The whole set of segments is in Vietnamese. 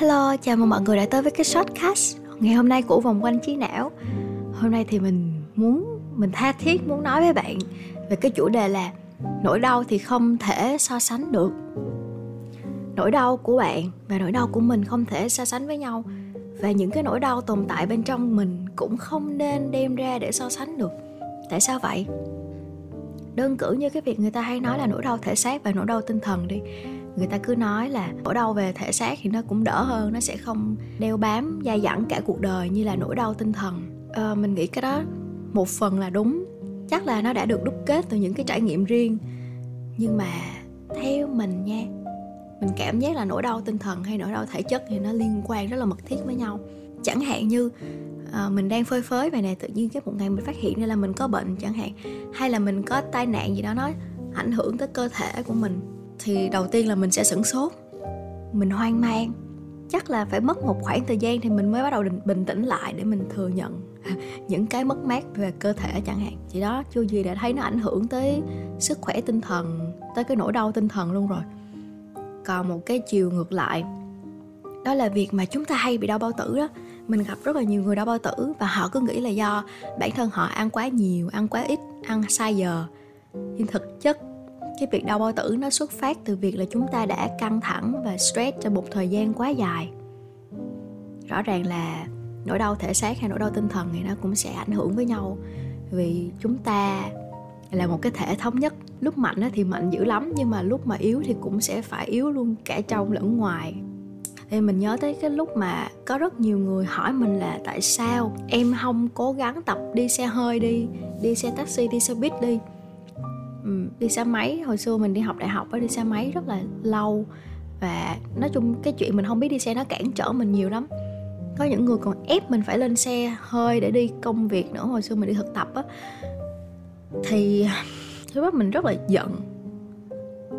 Hello, chào mừng mọi người đã tới với cái shortcast. Ngày hôm nay của vòng quanh trí não. Hôm nay thì mình muốn, mình tha thiết muốn nói với bạn Về cái chủ đề là Nỗi đau thì không thể so sánh được. Nỗi đau của bạn và nỗi đau của mình không thể so sánh với nhau. Và những cái nỗi đau tồn tại bên trong mình cũng không nên đem ra để so sánh được. Tại sao vậy? Đơn cử như cái việc người ta hay nói là nỗi đau thể xác và nỗi đau tinh thần đi người ta cứ nói là nỗi đau về thể xác thì nó cũng đỡ hơn nó sẽ không đeo bám dai dẳng cả cuộc đời như là nỗi đau tinh thần. À, mình nghĩ cái đó một phần là đúng. Chắc là nó đã được đúc kết từ những cái trải nghiệm riêng. Nhưng mà theo mình nha mình cảm giác là nỗi đau tinh thần hay nỗi đau thể chất thì nó liên quan rất là mật thiết với nhau. Chẳng hạn như à, mình đang phơi phới vậy nè tự nhiên cái một ngày mình phát hiện ra là mình có bệnh chẳng hạn hay là mình có tai nạn gì đó nó ảnh hưởng tới cơ thể của mình thì đầu tiên là mình sẽ sửng sốt. Mình hoang mang. Chắc là phải mất một khoảng thời gian thì mình mới bắt đầu bình tĩnh lại để mình thừa nhận những cái mất mát về cơ thể chẳng hạn. Chỉ đó chưa gì đã thấy nó ảnh hưởng tới sức khỏe tinh thần, tới cái nỗi đau tinh thần luôn rồi. Còn một cái chiều ngược lại, đó là việc mà chúng ta hay bị đau bao tử đó. Mình gặp rất là nhiều người đau bao tử và họ cứ nghĩ là do bản thân họ ăn quá nhiều, ăn quá ít, ăn sai giờ. Nhưng thực chất cái việc đau bao tử nó xuất phát từ việc là chúng ta đã căng thẳng và stress trong một thời gian quá dài. Rõ ràng là nỗi đau thể xác hay nỗi đau tinh thần thì nó cũng sẽ ảnh hưởng với nhau. Vì chúng ta là một cái thể thống nhất. Lúc mạnh thì mạnh dữ lắm, nhưng mà lúc mà yếu thì cũng sẽ phải yếu luôn, cả trong lẫn ngoài. Thì mình nhớ tới cái lúc mà có rất nhiều người hỏi mình là tại sao em không cố gắng tập đi xe hơi đi đi xe taxi, đi xe buýt đi? Ừ, đi xe máy. Hồi xưa mình đi học đại học á, đi xe máy rất là lâu. Và nói chung cái chuyện mình không biết đi xe nó cản trở mình nhiều lắm. Có những người còn ép mình phải lên xe hơi để đi công việc nữa. Hồi xưa mình đi thực tập á, thì thứ đó mình rất là giận.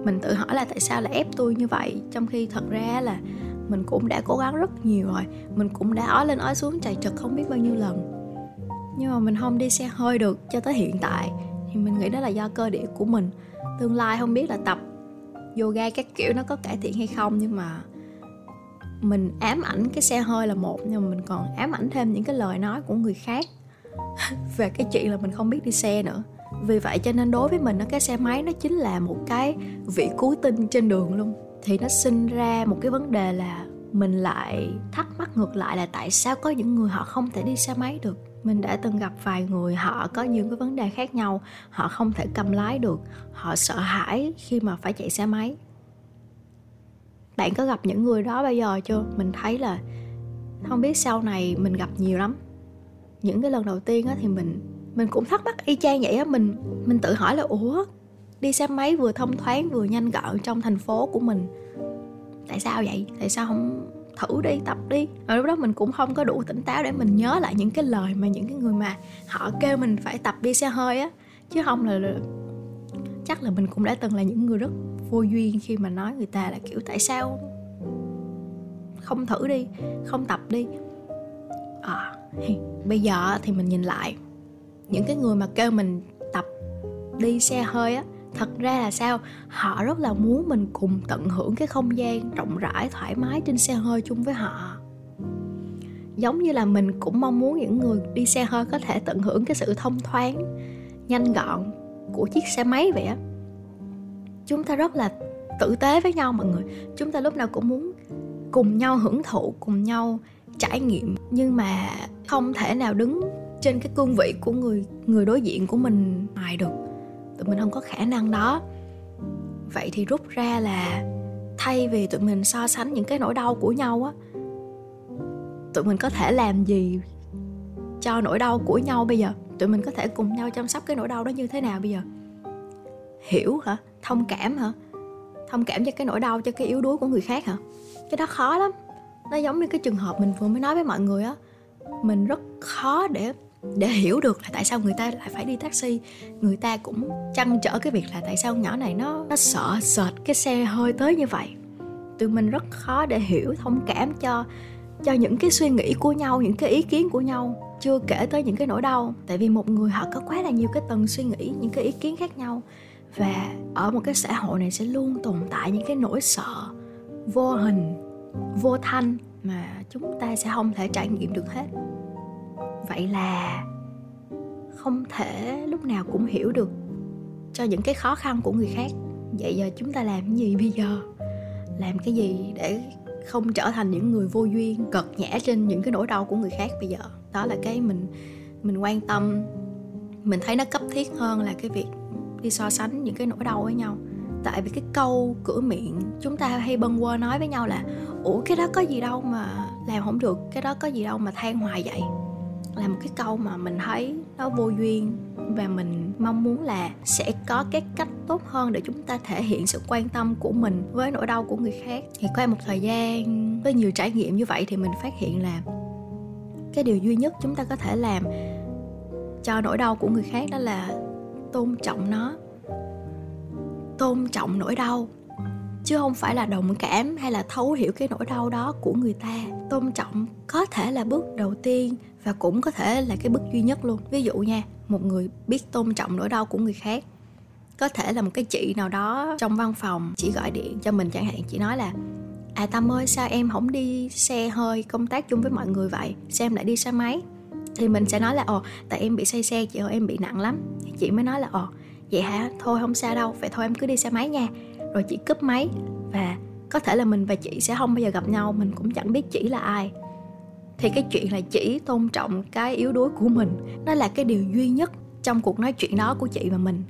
Mình tự hỏi là tại sao lại ép tôi như vậy? Trong khi thật ra là mình cũng đã cố gắng rất nhiều rồi. Mình cũng đã ói lên ói xuống chạy trật không biết bao nhiêu lần. Nhưng mà mình không đi xe hơi được cho tới hiện tại thì mình nghĩ đó là do cơ địa của mình. Tương lai không biết là tập yoga các kiểu nó có cải thiện hay không, nhưng mà mình ám ảnh cái xe hơi là một, nhưng mà mình còn ám ảnh thêm những cái lời nói của người khác về cái chuyện là mình không biết đi xe nữa. Vì vậy cho nên đối với mình nó cái xe máy nó chính là một cái vị cứu tinh trên đường luôn. Thì nó sinh ra một cái vấn đề là mình lại thắc mắc ngược lại là tại sao có những người họ không thể đi xe máy được? Mình đã từng gặp vài người, họ có những cái vấn đề khác nhau, họ không thể cầm lái được, họ sợ hãi khi mà phải chạy xe máy. Bạn có gặp những người đó bây giờ chưa? Mình thấy là không biết sau này mình gặp nhiều lắm. Những cái lần đầu tiên á thì mình mình cũng thắc mắc y chang vậy á, mình mình tự hỏi là, ủa, đi xe máy vừa thông thoáng vừa nhanh gọn trong thành phố của mình, tại sao vậy? Tại sao không thử đi tập đi. Rồi lúc đó mình cũng không có đủ tỉnh táo để mình nhớ lại những cái lời mà những cái người mà họ kêu mình phải tập đi xe hơi á. Chứ không là, là chắc là mình cũng đã từng là những người rất vô duyên khi mà nói người ta là kiểu tại sao không thử đi không tập đi? À, bây giờ thì mình nhìn lại những cái người mà kêu mình tập đi xe hơi á thật ra là sao? Họ rất là muốn mình cùng tận hưởng cái không gian rộng rãi, thoải mái trên xe hơi chung với họ. Giống như là mình cũng mong muốn những người đi xe hơi có thể tận hưởng cái sự thông thoáng, nhanh gọn của chiếc xe máy vậy á. Chúng ta rất là tử tế với nhau mọi người. Chúng ta lúc nào cũng muốn cùng nhau hưởng thụ, cùng nhau trải nghiệm. Nhưng mà không thể nào đứng trên cái cương vị của người người đối diện của mình ngoài được tụi mình không có khả năng đó. Vậy thì rút ra là thay vì tụi mình so sánh những cái nỗi đau của nhau á, tụi mình có thể làm gì cho nỗi đau của nhau bây giờ? Tụi mình có thể cùng nhau chăm sóc cái nỗi đau đó như thế nào bây giờ? Hiểu hả? Thông cảm hả? Thông cảm cho cái nỗi đau, cho cái yếu đuối của người khác hả? Cái đó khó lắm. Nó giống như cái trường hợp mình vừa mới nói với mọi người á. Mình rất khó để để hiểu được là tại sao người ta lại phải đi taxi, người ta cũng chăn trở cái việc là tại sao nhỏ này nó nó sợ sệt cái xe hơi tới như vậy. Tụi mình rất khó để hiểu, thông cảm cho cho những cái suy nghĩ của nhau, những cái ý kiến của nhau, chưa kể tới những cái nỗi đau. Tại vì một người họ có quá là nhiều cái tầng suy nghĩ, những cái ý kiến khác nhau. Và ở một cái xã hội này sẽ luôn tồn tại những cái nỗi sợ vô hình, vô thanh mà chúng ta sẽ không thể trải nghiệm được hết vậy là không thể lúc nào cũng hiểu được cho những cái khó khăn của người khác. Vậy giờ chúng ta làm cái gì bây giờ? Làm cái gì để không trở thành những người vô duyên cật nhã trên những cái nỗi đau của người khác bây giờ? Đó là cái mình mình quan tâm. Mình thấy nó cấp thiết hơn là cái việc đi so sánh những cái nỗi đau với nhau. Tại vì cái câu cửa miệng chúng ta hay bâng quơ nói với nhau là, ủa, cái đó có gì đâu mà làm không được, cái đó có gì đâu mà than hoài vậy? Là một cái câu mà mình thấy nó vô duyên và mình mong muốn là sẽ có cái cách tốt hơn để chúng ta thể hiện sự quan tâm của mình với nỗi đau của người khác. Thì qua một thời gian, với nhiều trải nghiệm như vậy thì mình phát hiện là cái điều duy nhất chúng ta có thể làm cho nỗi đau của người khác đó là tôn trọng nó. Tôn trọng nỗi đau, chứ không phải là đồng cảm hay là thấu hiểu cái nỗi đau đó của người ta tôn trọng có thể là bước đầu tiên và cũng có thể là cái bước duy nhất luôn. Ví dụ nha, một người biết tôn trọng nỗi đau của người khác, có thể là một cái chị nào đó trong văn phòng chỉ gọi điện cho mình, chẳng hạn chị nói là à tâm ơi, sao em không đi xe hơi công tác chung với mọi người vậy? Sao em lại đi xe máy? Thì mình sẽ nói là, ồ, tại em bị say xe, chị ơi, em bị nặng lắm. Chị mới nói là, ồ, vậy hả? Thôi, không sao đâu, vậy thôi, em cứ đi xe máy nha. Rồi chị cúp máy và có thể là mình và chị sẽ không bao giờ gặp nhau, mình cũng chẳng biết chị là ai. Thì cái chuyện là chỉ tôn trọng cái yếu đuối của mình, nó là cái điều duy nhất trong cuộc nói chuyện đó của chị và mình.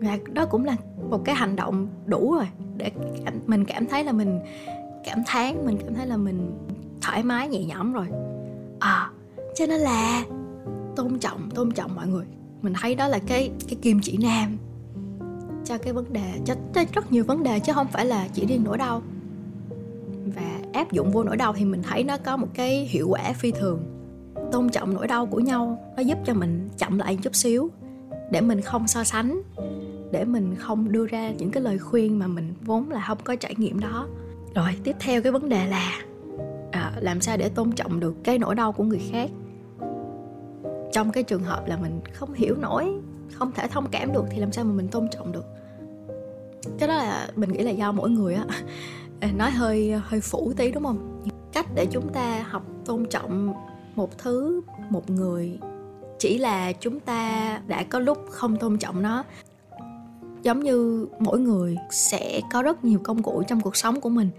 Và đó cũng là một cái hành động đủ rồi, để mình cảm thấy là mình cảm thán, mình cảm thấy là mình thoải mái, nhẹ nhõm rồi. À cho nên là tôn trọng tôn trọng mọi người. Mình thấy đó là cái cái kim chỉ nam cho cái vấn đề cho, cho rất nhiều vấn đề chứ không phải là chỉ riêng nỗi đau. Và áp dụng vô nỗi đau thì mình thấy nó có một cái hiệu quả phi thường. Tôn trọng nỗi đau của nhau nó giúp cho mình chậm lại chút xíu để mình không so sánh để mình không đưa ra những cái lời khuyên mà mình vốn là không có trải nghiệm đó. Rồi tiếp theo cái vấn đề là à, làm sao để tôn trọng được cái nỗi đau của người khác? Trong cái trường hợp là mình không hiểu nổi không thể thông cảm được thì làm sao mà mình tôn trọng được? Cái đó là mình nghĩ là do mỗi người á. Nói hơi hơi phủ tí đúng không? Cách để chúng ta học tôn trọng một thứ một người chỉ là chúng ta đã có lúc không tôn trọng nó. Giống như mỗi người sẽ có rất nhiều công cụ trong cuộc sống của mình.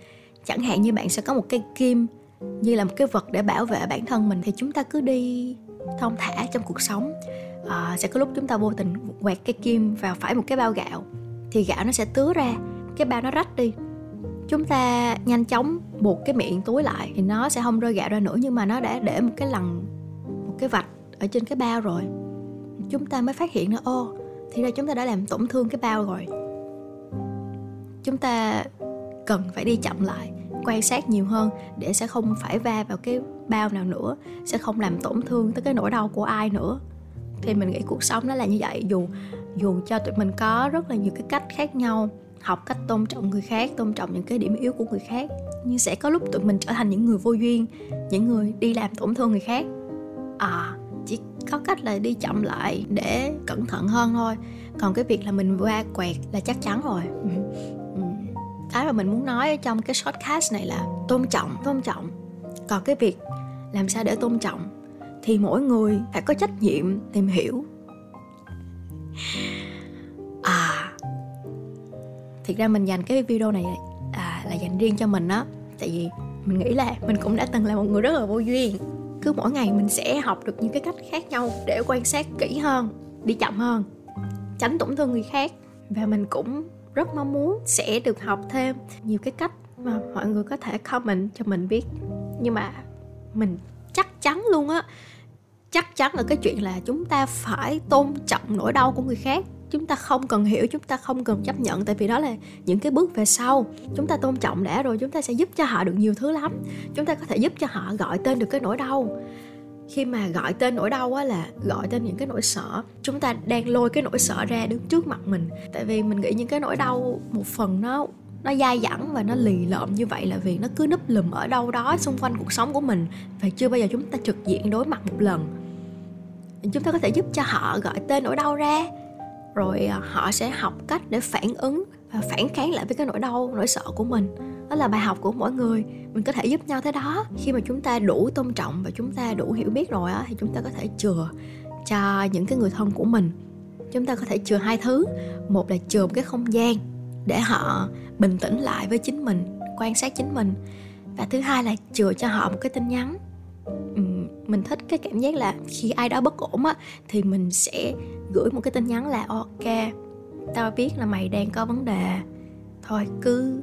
Chẳng hạn như bạn sẽ có một cây kim như là một cái vật để bảo vệ bản thân mình thì chúng ta cứ đi thông thả trong cuộc sống. À, sẽ có lúc chúng ta vô tình quẹt cái kim vào phải một cái bao gạo thì gạo nó sẽ tứa ra, cái bao nó rách đi. Chúng ta nhanh chóng buộc cái miệng túi lại thì nó sẽ không rơi gạo ra nữa, nhưng mà nó đã để một cái lần một cái vạch ở trên cái bao rồi. Chúng ta mới phát hiện là ô, thì ra chúng ta đã làm tổn thương cái bao rồi. Chúng ta cần phải đi chậm lại, quan sát nhiều hơn để sẽ không phải va vào cái bao nào nữa, sẽ không làm tổn thương tới cái nỗi đau của ai nữa thì mình nghĩ cuộc sống nó là như vậy. Dù dù cho tụi mình có rất là nhiều cái cách khác nhau, học cách tôn trọng người khác, tôn trọng những cái điểm yếu của người khác, nhưng sẽ có lúc tụi mình trở thành những người vô duyên, những người đi làm tổn thương người khác. À chỉ có cách là đi chậm lại để cẩn thận hơn thôi. Còn cái việc là mình va quẹt là chắc chắn rồi. Ừ. Ừ. Cái mà mình muốn nói ở trong cái shortcast này là tôn trọng tôn trọng. Còn cái việc làm sao để tôn trọng? Thì mỗi người phải có trách nhiệm tìm hiểu. À thiệt ra mình dành cái video này à, là dành riêng cho mình á. Tại vì mình nghĩ là mình cũng đã từng là một người rất là vô duyên. Cứ mỗi ngày mình sẽ học được những cái cách khác nhau để quan sát kỹ hơn đi chậm hơn tránh tổn thương người khác. Và mình cũng rất mong muốn sẽ được học thêm nhiều cái cách mà mọi người có thể comment cho mình biết. Nhưng mà mình chắn luôn á. Chắc chắn là cái chuyện là chúng ta phải tôn trọng nỗi đau của người khác. Chúng ta không cần hiểu, chúng ta không cần chấp nhận, tại vì đó là những cái bước về sau. Chúng ta tôn trọng đã rồi, chúng ta sẽ giúp cho họ được nhiều thứ lắm. Chúng ta có thể giúp cho họ gọi tên được cái nỗi đau. Khi mà gọi tên nỗi đau á là gọi tên những cái nỗi sợ. Chúng ta đang lôi cái nỗi sợ ra đứng trước mặt mình. Tại vì mình nghĩ những cái nỗi đau một phần nó nó dai dẳng và nó lì lợm như vậy là vì nó cứ núp lùm ở đâu đó xung quanh cuộc sống của mình và chưa bao giờ chúng ta trực diện đối mặt một lần. Chúng ta có thể giúp cho họ gọi tên nỗi đau ra, rồi à, họ sẽ học cách để phản ứng và phản kháng lại với cái nỗi đau, nỗi sợ của mình. Đó là bài học của mỗi người. Mình có thể giúp nhau thế đó. Khi mà chúng ta đủ tôn trọng và chúng ta đủ hiểu biết rồi á, thì chúng ta có thể chừa cho những cái người thân của mình. Chúng ta có thể chừa hai thứ. Một là chừa một cái không gian để họ bình tĩnh lại với chính mình, quan sát chính mình. Và thứ hai là chừa cho họ một cái tin nhắn. Mình thích cái cảm giác là khi ai đó bất ổn á, thì mình sẽ gửi một cái tin nhắn là, ok, tao biết là mày đang có vấn đề. Thôi, cứ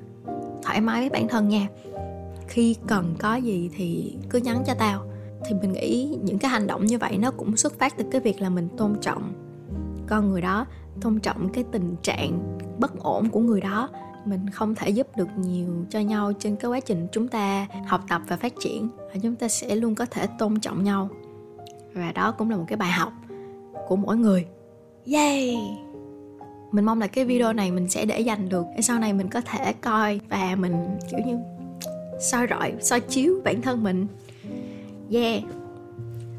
thoải mái với bản thân nha. Khi cần có gì thì cứ nhắn cho tao. Thì mình nghĩ những cái hành động như vậy nó cũng xuất phát từ cái việc là mình tôn trọng con người đó, tôn trọng cái tình trạng bất ổn của người đó mình không thể giúp được nhiều cho nhau trên cái quá trình chúng ta học tập và phát triển. Và chúng ta sẽ luôn có thể tôn trọng nhau. Và đó cũng là một cái bài học của mỗi người. Yay! Mình mong là cái video này mình sẽ để dành được để sau này mình có thể coi và mình kiểu như soi rọi soi chiếu bản thân mình. Yeah!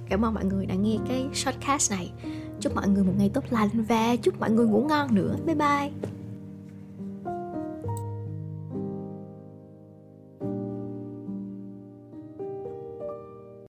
Cảm ơn mọi người đã nghe cái shortcast này. Chúc mọi người một ngày tốt lành và chúc mọi người ngủ ngon nữa. Bye bye